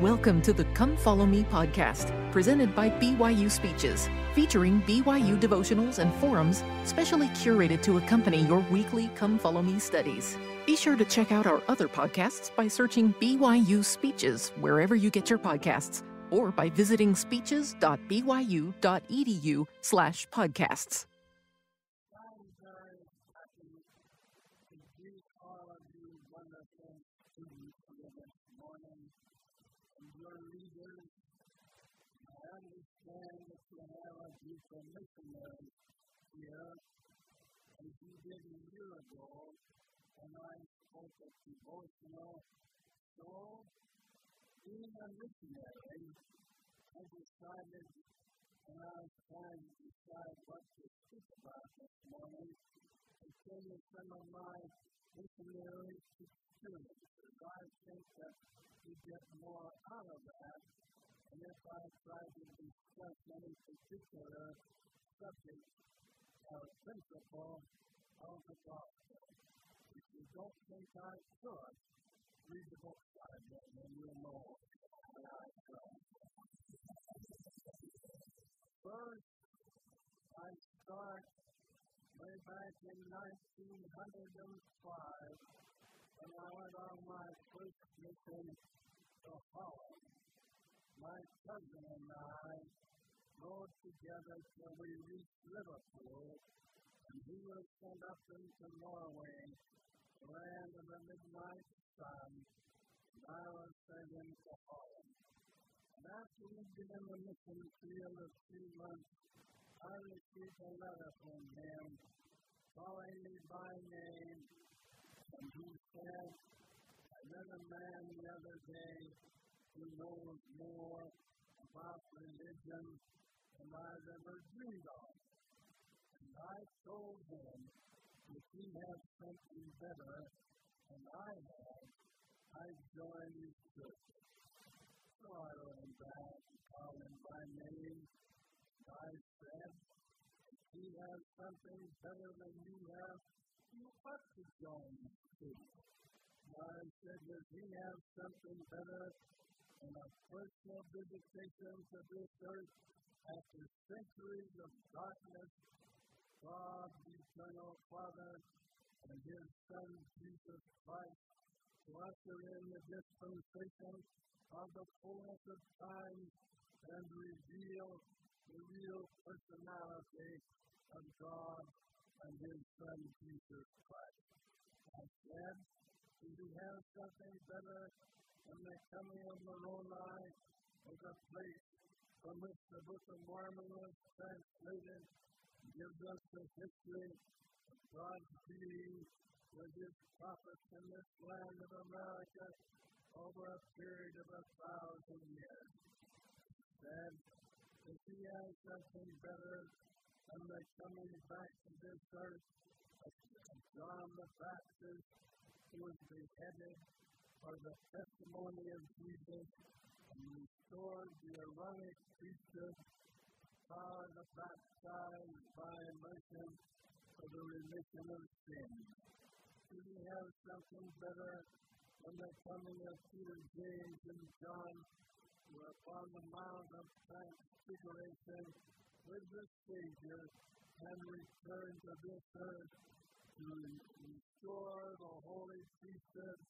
Welcome to the Come Follow Me podcast, presented by BYU Speeches, featuring BYU devotionals and forums specially curated to accompany your weekly Come Follow Me studies. Be sure to check out our other podcasts by searching BYU Speeches wherever you get your podcasts or by visiting speeches.byu.edu slash podcasts. Spoke at devotional. So, being a missionary, I decided when I was trying to decide what to speak about this morning, I came to some of my missionary experiences. I think that you get more out of that, and if I try to discuss any particular subject or uh, principle of the gospel. You don't think I should, read the I've written and you'll know what I've done. First, I start way back in 1905 when I went on my first mission to Holland. My cousin and I rode together till we reached Liverpool, and he was sent up into Norway, land of the midnight sun, was sent into Holland. And after we'd been in the mission field a few months, I received a letter from him calling me by name, and he said, I met a man the other day who knows more about religion than I've ever dreamed of. And I told him if he had something better than I had, I'd join his church. So I wrote back and called him by name. I said, if he has something better than you have, you ought to join his church. I said, does he have something better than a personal visitation to this earth after centuries of darkness? God, eternal Father, and his Son, Jesus Christ, to usher in the dispensation of the fullness of time and reveal the real personality of God and his Son, Jesus Christ. I said, do you have something better than the coming of Moroni as a place from which the Book of Mormon was translated gives us the history of God's dealing with his prophets in this land of America over a period of a thousand years. Then, if he has something better than the coming back to this earth of John the Baptist, who was beheaded for the testimony of Jesus and restored the Aaronic priesthood, power to baptize by immersion for the remission of sins. Do we have something better than the coming of Peter, James, and John, who are upon the Mount of Transfiguration with the Savior and return to this earth to restore the holy priesthood,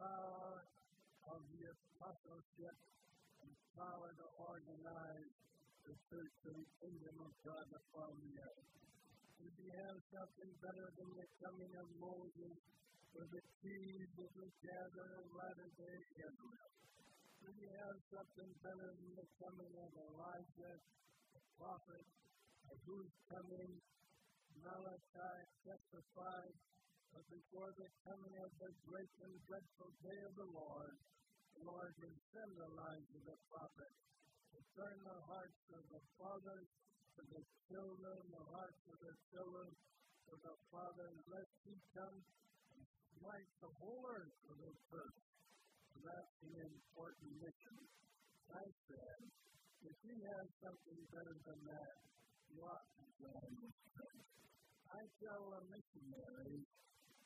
power of the apostleship, and power to organize the church and kingdom of God upon the earth. Did we have something better than the coming of Moses for the keys of the gather of latter-day Israel? Did we have something better than the coming of Elijah, the prophet, of whose coming Malachi testified but before the coming of the great and dreadful day of the Lord, the Lord will send Elijah the prophet turn the hearts of the fathers to the children, the hearts of the children to the fathers, lest he come and smite the whole earth with his curse. That's the important mission. I said, if he has something better than that, church. I tell the missionaries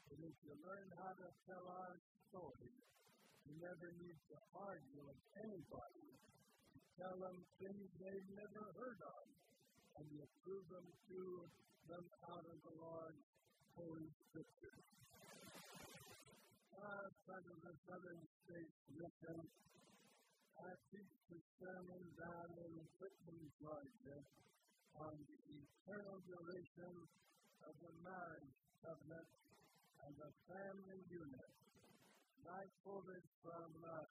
that if you learn how to tell our story, You never need to argue with anybody. Tell them things they've never heard of, and you prove them to them out of the Lord's Holy Scripture. As part of the Southern States Mission, I teach the sermon down in Whitman, Georgia, on the eternal duration of the marriage covenant and the family unit. I quoted from uh,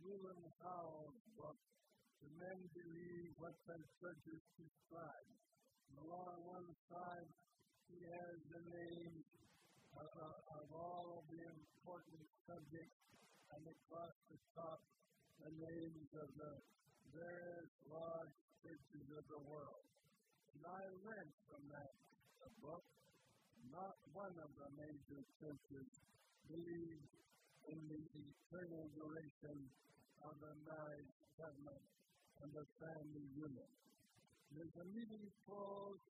William Howell's book, The Men Believe What Their Churches Describe. And along one side, he has the names of, uh, of all of the important subjects, and across the top, the names of the various large churches of the world. And I learned from that book, not one of the major churches believes in the eternal duration of the marriage covenant and the family unit. There's a meeting closed.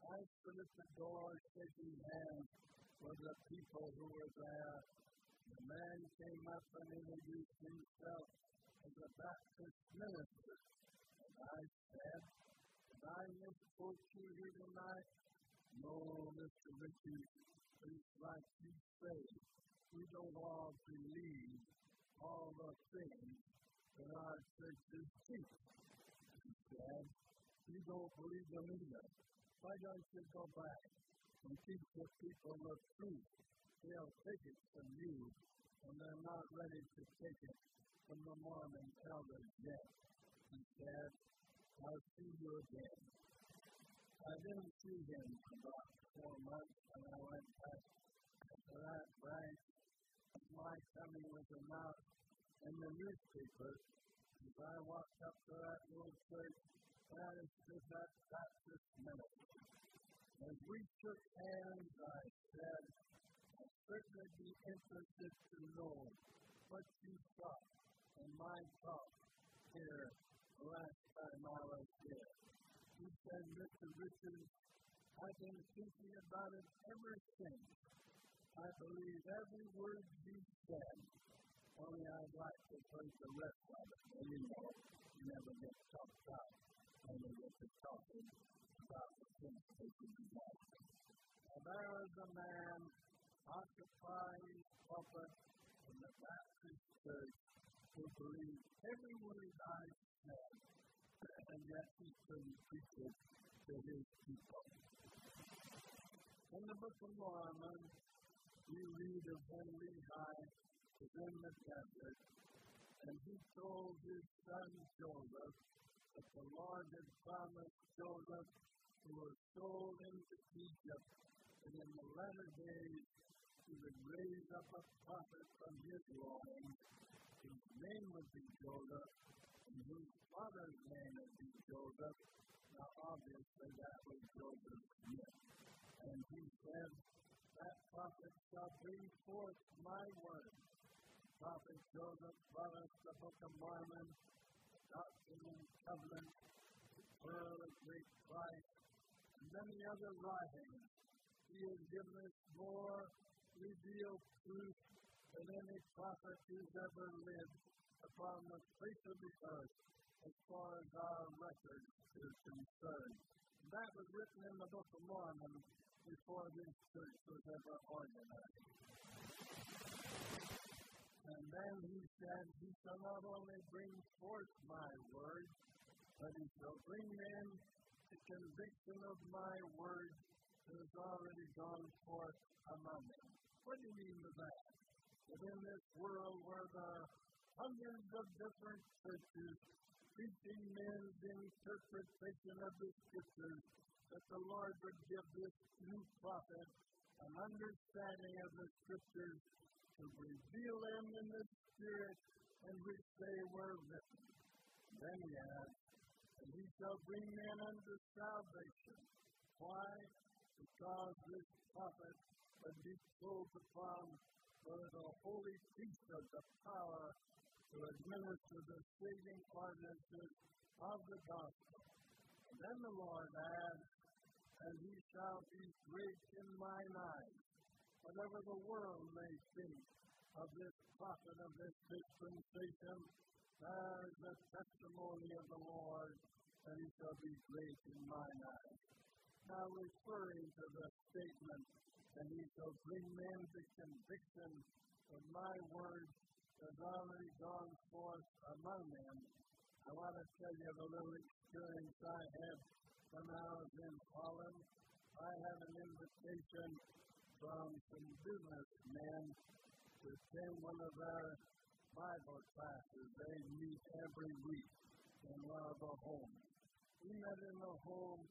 I stood the door shaking hands with the people who were there. The man came up and introduced himself as a Baptist minister. And I said, Did I misquote you here tonight? No, Mr. Richards, it's like you say. We don't all believe all the things that our churches teach. He said, You don't believe them either. Why don't you go back and teach the people the truth? They'll take it from you, and they're not ready to take it from the Mormon elders yet. He said, I'll see you again. I didn't see him for about four months, and I went back to that branch. My coming was announced in the newspaper. As I walked up to that little church, there stood that Baptist minister. As we shook hands, I said, I'd certainly be interested to know what you thought in my talk here the last time I was here. He said, Mr. Richards, I've been thinking about it ever since. I believe every word you said, only I'd like to put the rest of it. And you know, you never get talked out when you get to talking about the things that you do. Now, there was a man occupying pulpit in the Baptist church who believed every word I said, and yet he couldn't preach it to his people. In the Book of Mormon, we read of when Lehi was in the desert, and he told his son Joseph that the Lord had promised Joseph, who was sold into Egypt, and in the latter days he would raise up a prophet from his loins whose name would be Joseph, and whose father's name would be Joseph. Now, obviously, that was Joseph Smith. And he said, That prophet shall bring forth my word. Prophet Joseph brought the Book of Mormon, Doctrine and Covenant, Pearl of Great Price, and many other writings. He has given us more revealed truth than any prophet who's ever lived upon the face of the earth as far as our record is concerned. That was written in the Book of Mormon before this church was ever organized. And then he said, He shall not only bring forth my word, but he shall bring in the conviction of my word that has already gone forth among them. What do you mean by that? That in this world where there are hundreds of different churches preaching men's interpretation of the scriptures, that the Lord would give this new prophet an understanding of the scriptures to reveal them in the spirit in which they were written. Then he adds, and he shall bring men unto salvation. Why? Because this prophet would be clothed upon for the holy priesthood, the power to administer the saving ordinances of the gospel. And then the Lord adds, and he shall be great in mine eyes. Whatever the world may think, of this prophet of this dispensation. There is the testimony of the Lord, and he shall be great in mine eyes. Now referring to the statement, and he shall bring men to conviction of my word has already gone forth among them. I want to tell you a little experience I had when I was in Holland. I had an invitation from some businessmen to attend one of their Bible classes. They meet every week in one of the homes. We met in the home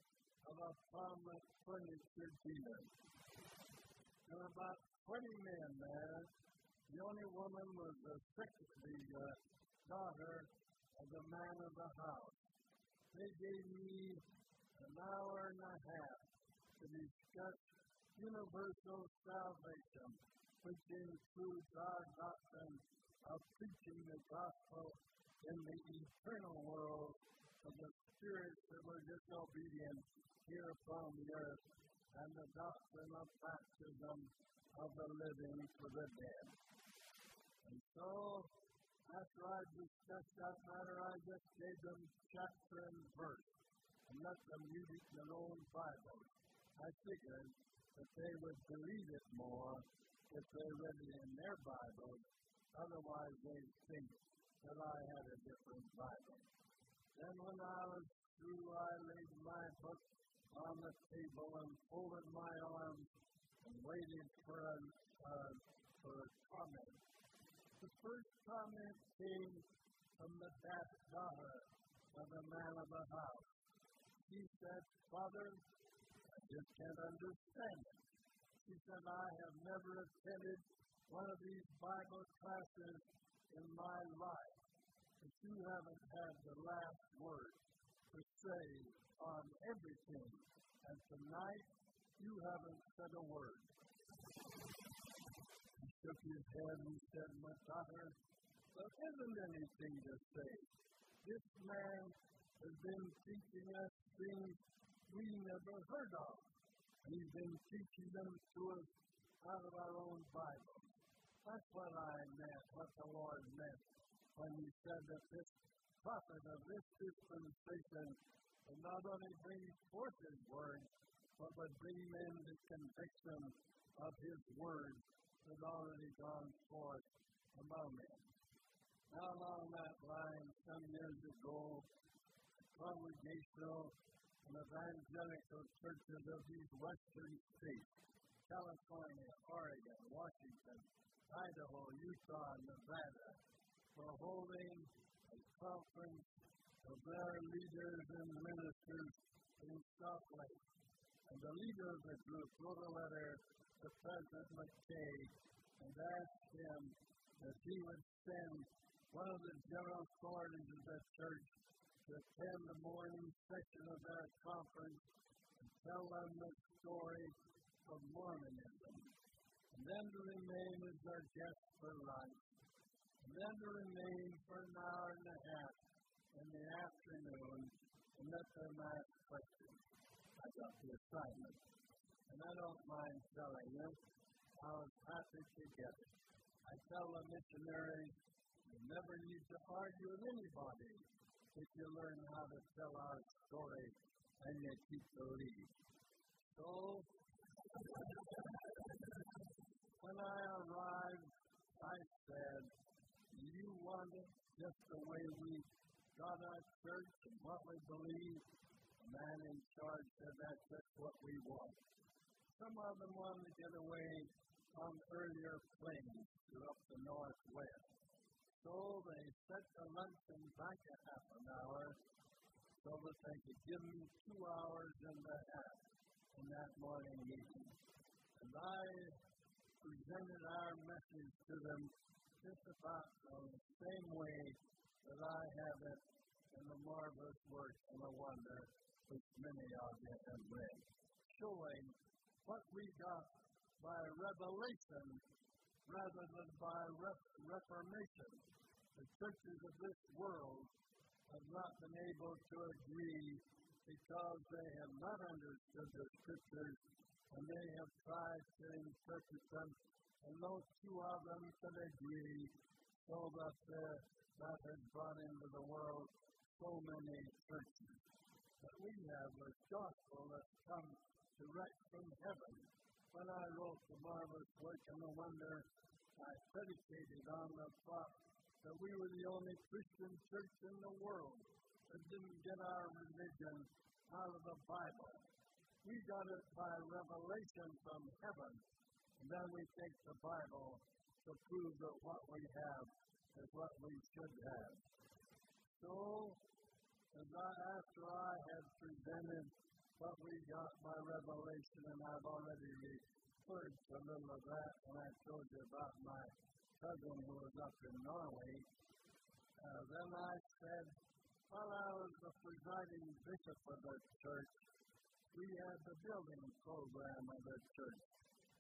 of a prominent furniture dealer. There were about 20 men there. The only woman was the, the uh, daughter of the man of the house. They gave me an hour and a half to discuss universal salvation, which includes our doctrine of preaching the gospel in the eternal world of the spirits that were disobedient here upon the earth, and the doctrine of baptism of the living for the dead. And so, after I discussed that matter, I just gave them chapter and verse and let them read it in their own Bible. I figured that they would believe it more if they read it in their Bible. Otherwise, they think that I had a different Bible. Then, when I was through, I laid my book on the table and folded my arms and waited for a, uh, for a comment. The first comment came from the deaf daughter of the man of the house. She said, Father, just can't understand it. She said, I have never attended one of these Bible classes in my life, but you haven't had the last word to say on everything. And tonight, you haven't said a word. He shook his head and said, My daughter, there isn't anything to say. This man has been teaching us things we never heard of. He's been teaching them to us out of our own Bible. That's what I meant, what the Lord meant when He said that this prophet of this dispensation would not only bring forth His word, but would bring men to conviction of His word that already gone forth among them. Now, along that line, some years ago, congregational and evangelical churches of these western states, California, Oregon, Washington, Idaho, Utah, Nevada, were holding a conference of their leaders and ministers in Salt Lake. And the leader of the group wrote a letter to President McKay and asked him that he would send one of the general authorities of the church to attend the morning session of their conference and tell them the story of Mormonism, and then to remain as their guest for lunch, and then to remain for an hour and a half in the afternoon and let them ask questions. I got the assignment, and I don't mind telling you, I was happy to get it. I tell the missionaries, you never need to argue with anybody if you learn how to tell our story and you keep the lead. So, when I arrived, I said, You want it just the way we got our church and what we believe? The man in charge said, That's just what we want. Some of them wanted to get away on earlier planes to up the northwest. So they set the luncheon back a half an hour so that they could give me two hours and a half in that morning meeting. And I presented our message to them just about the same way that I have it in the marvelous work and the wonder which many of you have read, showing what we got by revelation rather than by reformation. The churches of this world have not been able to agree because they have not understood the scriptures and they have tried to interpret them and no two of them could agree, so that uh, that has brought into the world so many churches. But we have a gospel that's come direct from heaven. When I wrote the marvelous work and the wonder, I predicated on the thought that we were the only Christian church in the world that didn't get our religion out of the Bible. We got it by revelation from heaven, and then we take the Bible to prove that what we have is what we should have. So, as I, after I had presented what we got by revelation, and I've already referred to a little of that when I told you about my cousin who was up in Norway, uh, then I said, while I was the presiding bishop of the church, we had the building program of the church.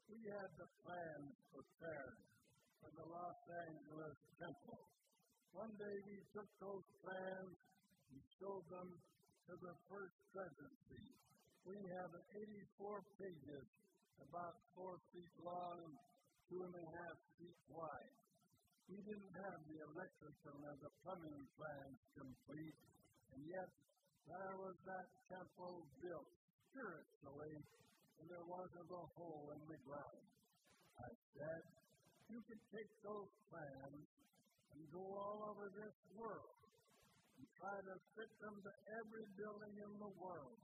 We had the plans prepared for the Los Angeles Temple. One day we took those plans and showed them to the first presidency. We have 84 pages, about four feet long two and a half feet wide. We didn't have the electrical or the plumbing plans complete, and yet there was that temple built spiritually, and there wasn't a hole in the ground. I said, you could take those plans and go all over this world and try to fit them to every building in the world.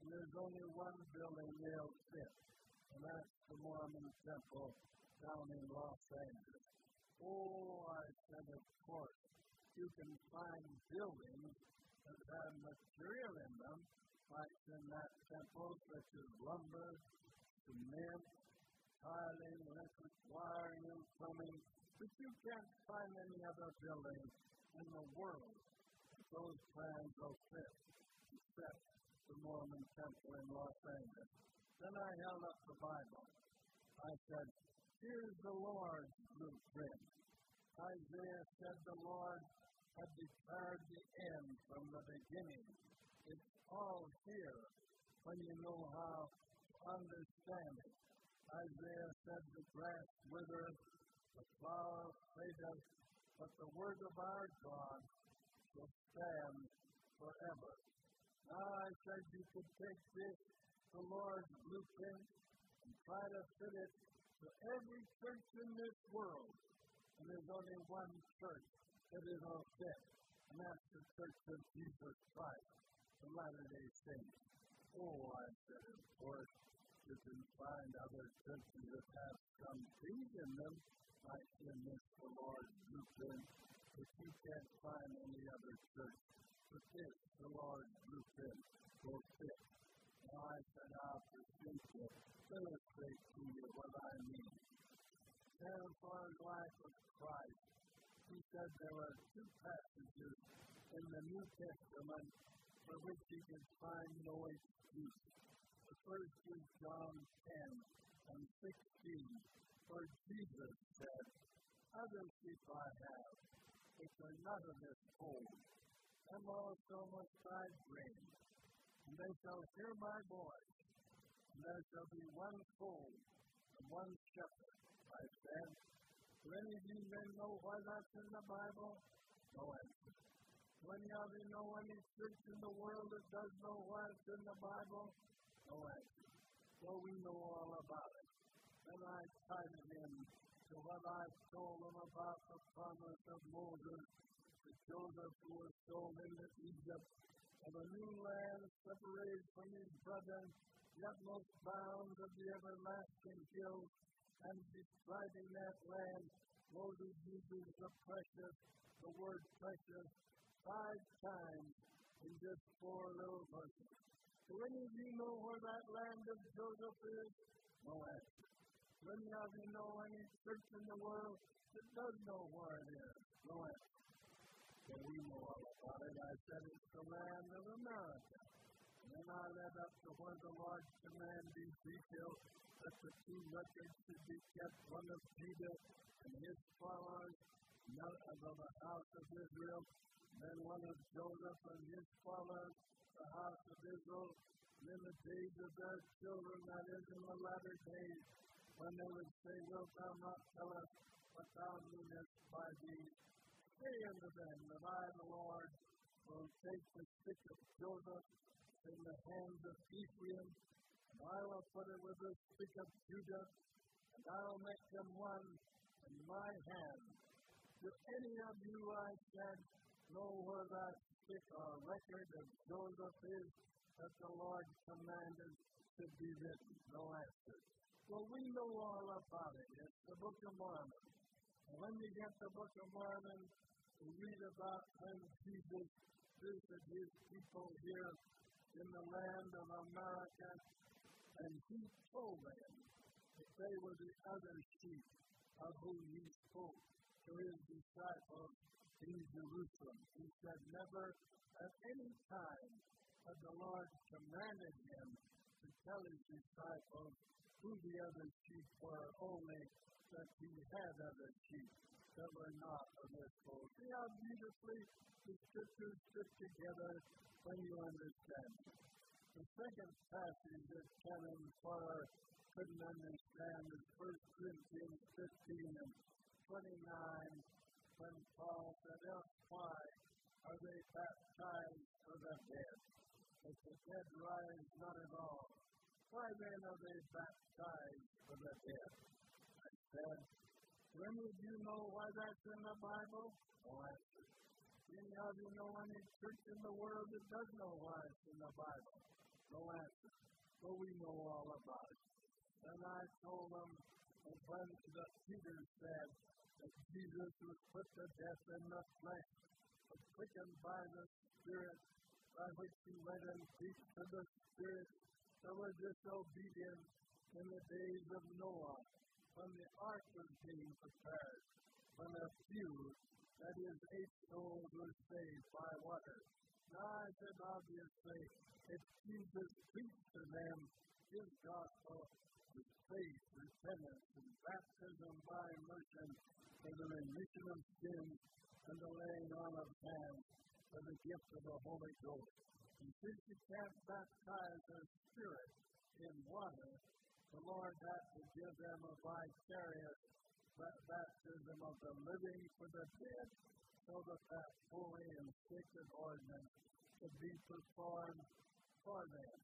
And there's only one building they'll fit, and that's the Mormon Temple down in Los Angeles. Oh, I said, of course, you can find buildings that have material in them, like in that temple, such as lumber, cement, tiling, electric wiring, and plumbing, but you can't find any other building in the world that those plans will fit, except the Mormon Temple in Los Angeles. Then I held up the Bible. I said, Here's the Lord's blueprint. Isaiah said the Lord had declared the end from the beginning. It's all here when you know how to understand it. Isaiah said the grass withereth, the flower fadeth, but the word of our God will stand forever. Now I said you could take this, the Lord's blueprint, and try to fit it to every church in this world. And there's only one church that is on fit, and that's the Church of Jesus Christ, the Latter day Saints. Oh, I said, of course, you can find other churches that have some things in them, like in this the Lord's blueprint, but you can't find any other church but this, the Lord's blueprint, will fit. Now I said, I'll proceed to illustrate to you what I mean. His life of Christ, he said there were two passages in the New Testament for which he could find no excuse. The first is John 10 and 16, where Jesus said, Other sheep I have, which are not of this fold, them also must I bring, and they shall hear my voice, there shall be one fold and one shepherd. I said, Do any of you men know why that's in the Bible? No answer. Do any of you know any church in the world that does know why it's in the Bible? No answer. So we know all about it. Then I it in to what I told them about the promise of Moses to Joseph who was sold into Egypt of a new land separated from his brethren, yet most bound of the everlasting hills and describing that land, Moses uses the precious, the word precious, five times in just four little verses. Do any of you know where that land of Joseph is? No answer. Do any of you know any church in the world that does know where it is? No answer. So we know all about it. I said it's the land of America. Then I led up to where the Lord commanded Ezekiel that the two records should be kept, one of Judah and his followers, of the house of Israel, then one of Joseph and his followers, the house of Israel, and in the days of their children, that is in the latter days, when they would say, Wilt thou not tell us what thou meanest by these? Say unto them that I, the Lord, will take the stick of Joseph in the hands of Ephraim, and I will put it with the stick of Judah, and I will make them one in my hand. Do any of you, I said, know where that stick or record of Joseph is that the Lord commanded to be written? No answer. Well, we know all about it. It's the Book of Mormon. And when you get the Book of Mormon, you read about when Jesus visited his people here in the land of America, and he told them that they were the other sheep of whom he spoke to his disciples in Jerusalem. He said, Never at any time had the Lord commanded him to tell his disciples who the other sheep were, only that he had other sheep that were not of this fold. See how beautifully the scriptures fit together when you understand. The second passage that Canon Farrar couldn't understand is 1 Corinthians 15 and 29 when Paul said, Else why are they baptized for the dead? If the dead rise not at all, why then are they baptized for the dead? I said, When would you know why that's in the Bible? Oh, no answer. Any of you know any church in the world that does know why it's in the Bible? No answer. But we know all about it. And I told them that when the Peter said that Jesus was put to death in the flesh, but quickened by the Spirit, by which he went and preached to the Spirit that were disobedient in the days of Noah, when the ark was being prepared, when a few, that is, eight souls, were saved by water. Now, I said, obviously, if Jesus preached to them his gospel with faith, repentance, and baptism by immersion for the remission of sins and the laying on of hands for the gift of the Holy Ghost. And since you can't baptize the Spirit in water, the Lord has to give them a vicarious baptism of the living for the dead, so that that holy and sacred ordinance could be performed for them.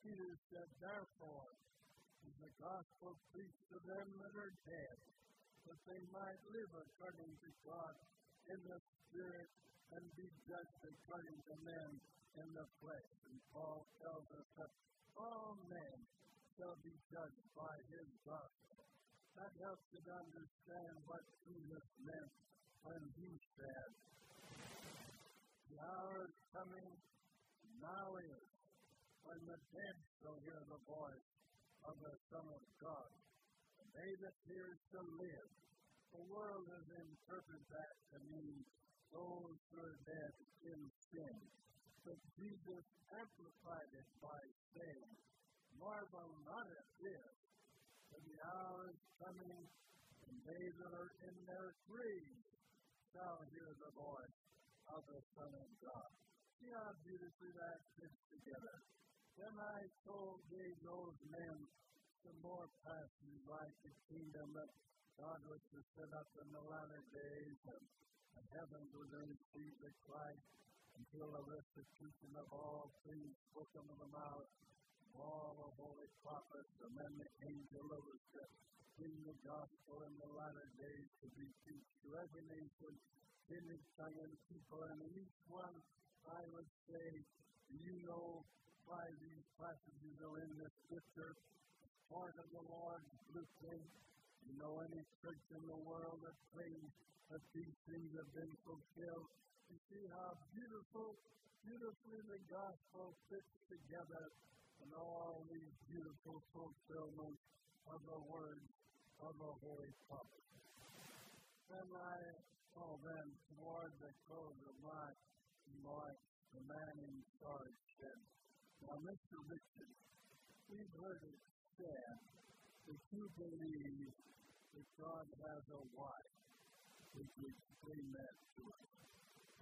Peter said, Therefore, is the gospel preached to them that are dead, that they might live according to God in the Spirit and be judged according to men in the flesh. And Paul tells us that all men shall be judged by his gospel. That helps to understand what Jesus meant when he said, The hour is coming, now is, when the dead shall hear the voice of the Son of God. They that hear shall live. The world has interpreted that to mean those who are dead in sin. But Jesus amplified it by saying, Marvel not at this, for the hour is coming, and they that are in their graves shall hear the voice of the Son of God. See how beautifully that fits together. Then I told gave those men some more passages like the kingdom that God was to set up in the latter days, and, and heaven was to receive the Christ until the restitution of all things spoken of the mouth all the holy prophets, and then the angel of the bring the gospel in the latter days to be preached to every nation, in its tongue people, and in each one I would say, you know why these passages are in the scripture? Part of the Lord's blueprint. You know any church in the world that claims that these things have been fulfilled? You see how beautiful, beautifully the gospel fits together and all these beautiful fulfillments of the words of the Holy Prophet. And I, oh then, toward the close of my remarks, the man in charge said, Now, Mr. Richard, we've heard it said that you believe that God has a wife. Would you explain that to us?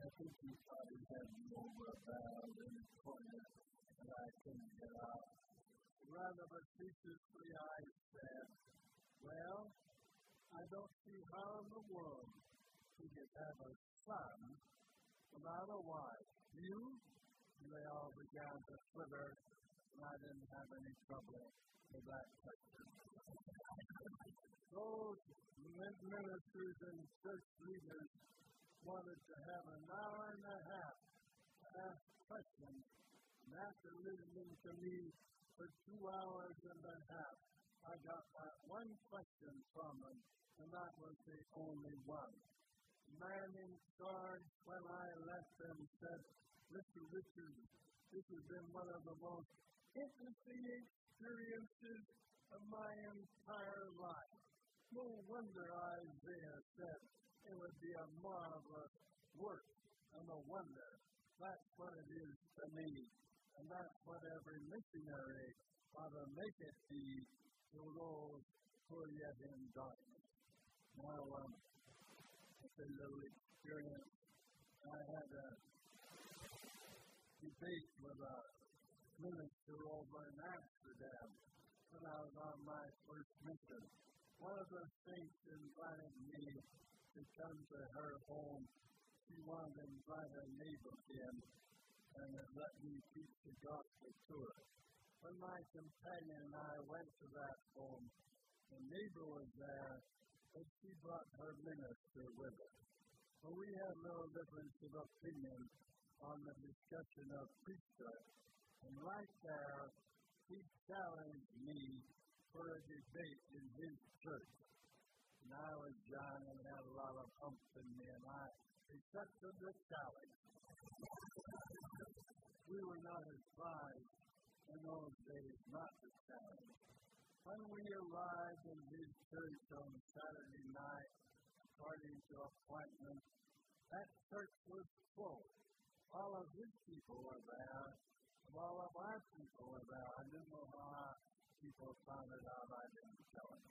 I think you probably had me over about in the corner and I couldn't get out. Rather facetiously, I said, Well, I don't see how in the world he could have a son without a wife. You? And they all began to quiver, and I didn't have any trouble with that question. Those ministers and church leaders wanted to have an hour and a half to ask questions, and after listening to me for two hours and a half, I got that one question from them, and that was the only one. The man in charge, when I left them, said, Mr. Richards, this has been one of the most interesting experiences of my entire life. No wonder Isaiah said it would be a marvelous work and a wonder. That's what it is to me. And that's what every missionary ought to make it be to those who yet in darkness. Now, um, it's a little experience. I had a debate with a minister over in Amsterdam when I was on my first mission. One of the saints invited me to come to her home. She wanted to invite her neighbors in and let me teach the gospel to her. When my companion and I went to that home, the neighbor was there, but she brought her minister with her. But we had no difference of opinion on the discussion of priesthood. And right there, he challenged me for a debate in his church. And I was young and had a lot of humps in me, and I accepted the challenge. we were not as wise in those days not to challenge. When we arrived in his church on Saturday night, according to appointment, that church was full. All of his people were there, and all of our people were there. I didn't know how our people found it out. I didn't tell him.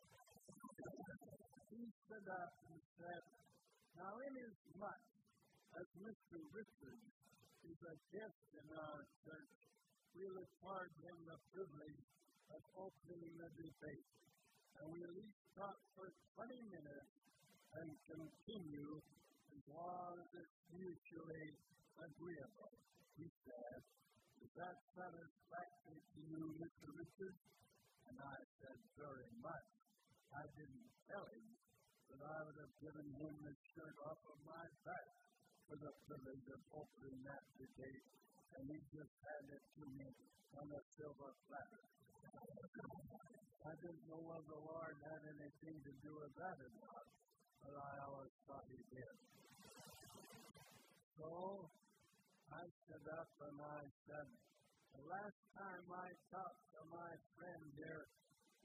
he stood up and said, Now, inasmuch as Mr. Richards is a guest in our church, we'll accord him the privilege of opening the debate. And we'll each talk for 20 minutes and continue as long as it's mutually agreeable. He said, Is that satisfactory to you, Mr. Richards? And I said, Very much. I didn't tell him that I would have given him the shirt off of my back for the privilege of opening that debate and he just handed to me on a silver platter. I didn't know whether the Lord had anything to do with that or not, but I always thought he did. So I stood up and I said, the last time I talked to my friend here,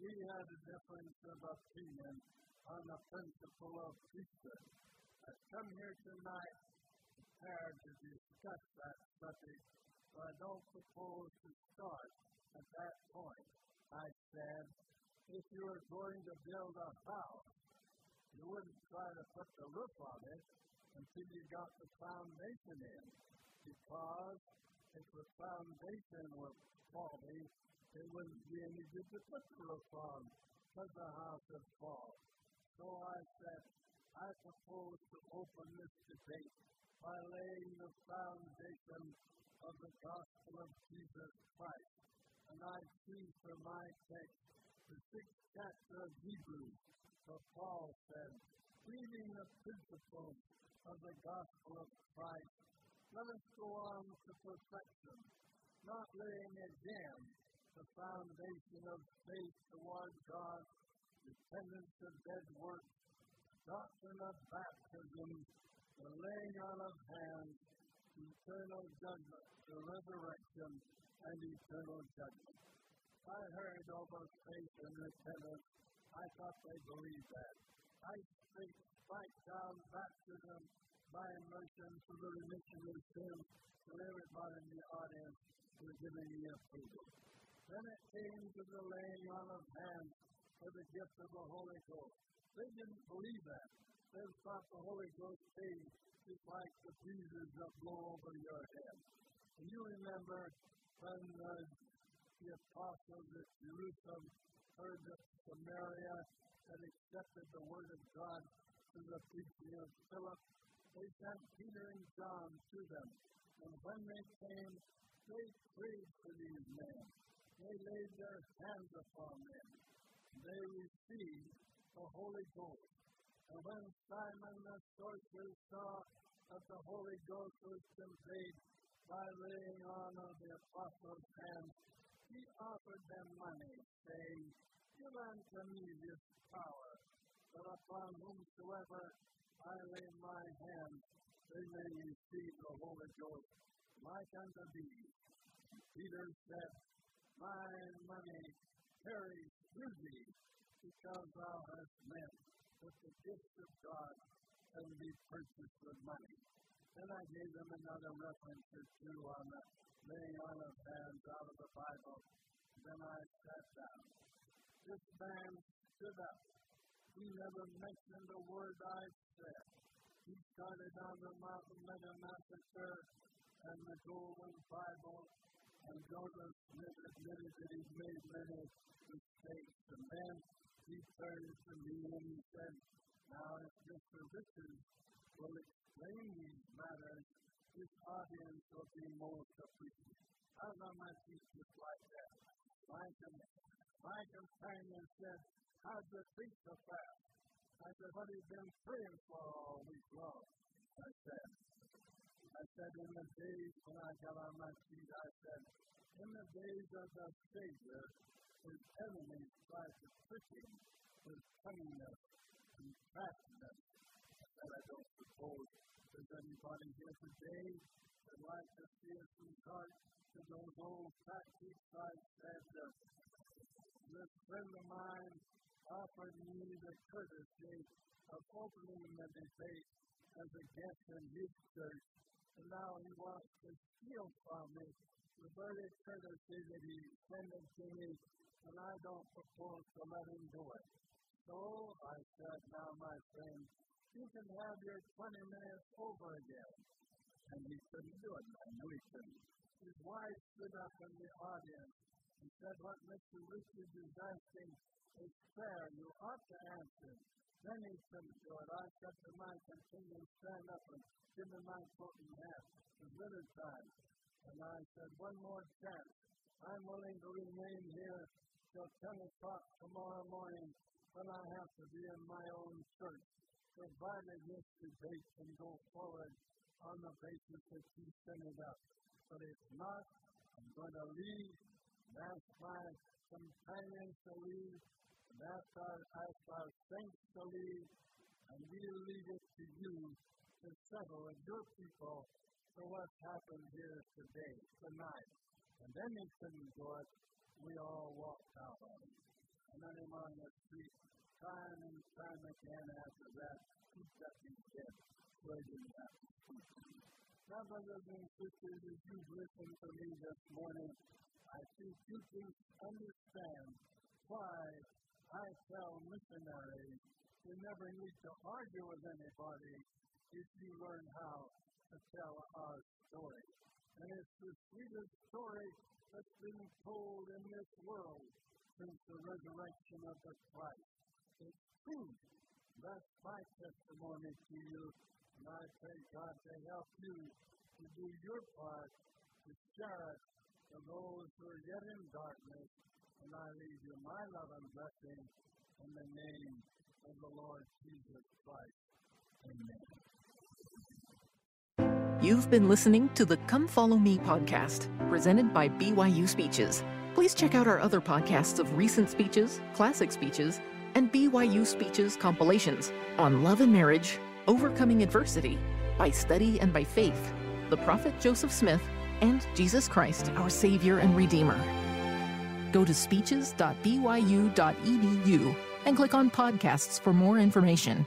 we had a difference of opinion on the principle of priesthood. I come here tonight prepared to discuss that subject, but I don't propose to start at that point. I said, if you were going to build a house, you wouldn't try to put the roof on it until you got the foundation in, because if the foundation was faulty, it wouldn't be any good to put the roof on, because the house would fall. So I said, I propose to open this debate by laying the foundation of the gospel of Jesus Christ. And I choose for my text the sixth chapter of Hebrews, where Paul said, Reading the principles of the gospel of Christ, let us go on to perfection, not laying again the foundation of faith toward God, dependence of dead works, doctrine of baptism, the laying on of hands, eternal judgment, the resurrection, and eternal judgment. I heard over faith and repentance. I thought they believed that. I speak right down baptism by immersion for the remission of sin to everybody in the audience is giving me approval. Then it came to the laying on of hands for the gift of the Holy Ghost. They didn't believe that then stop the Holy Ghost came just like the breezes that blow over your head. And you remember when uh, the apostles at Jerusalem heard that Samaria had accepted the word of God through the preaching of Philip, they sent Peter and John to them. And when they came, they prayed for these men. They laid their hands upon them. They received the Holy Ghost. And when Simon the sorcerer saw that the Holy Ghost was conveyed by laying on of the apostles' hands, he offered them money, saying, Give unto me this power, that upon whomsoever I lay my hand, they may receive the Holy Ghost, like unto thee. Peter said, My money carries through thee, because thou hast meant that the gift of God can be purchased with money. Then I gave them another reference or two on the laying on of hands out of the Bible. Then I sat down. This man stood up. He never mentioned a word I said. He started on the Mountain Meadows Massacre and the Golden Bible, and Joseph admitted that he'd made many mistakes. And then he turned to me and he said, Now, if Mr. Richards will explain these matters, this audience will be most appreciative. I was on my feet just like that. My, my companion said, How'd you preach so fast? I said, What have you been praying for all week long? I said, I said, in the days when I got on my feet, I said, in the days of the Savior, his enemies tried to trick him with cunningness and. I said, I don't suppose there's anybody here today that like to see us resort to those old tactics I said. Uh, this friend of mine offered me the courtesy of opening the debate as a guest in his church, and now he wants to steal from me the very courtesy that he extended to me, and I don't propose to let him do it. So I said, now, my friend, you can have your 20 minutes over again. And he couldn't do it. I knew he couldn't. His wife stood up in the audience and said, What Mr. Richards is asking is fair. You ought to answer. Then he couldn't do it. I said to my companion, Stand up and give me my coat and hat. It was time. And I said, One more chance. I'm willing to remain here till 10 o'clock tomorrow morning when I have to be in my own church, provided this debate can go forward on the basis that you sent it up. But if not, I'm going to leave ask my companions to leave ask our, ask our saints to leave, and we'll leave it to you to settle with your people for what's happened here today, tonight. And then he couldn't do it. We all walked out on. And then him on the street, time and time again after that, he got his dead, praising that. Now, brothers and sisters, as you've listened to me this morning, I think you can understand why I tell missionaries you never need to argue with anybody if you learn how to tell our story. And it's the sweetest story that's been told in this world since the resurrection of the Christ. It's true. That's my testimony to you. And I pray God to help you to do your part to share it to those who are yet in darkness. And I leave you my love and blessing in the name of the Lord Jesus Christ. Amen. You've been listening to the Come Follow Me podcast, presented by BYU Speeches. Please check out our other podcasts of recent speeches, classic speeches, and BYU Speeches compilations on love and marriage, overcoming adversity, by study and by faith, the prophet Joseph Smith, and Jesus Christ, our Savior and Redeemer. Go to speeches.byu.edu and click on podcasts for more information.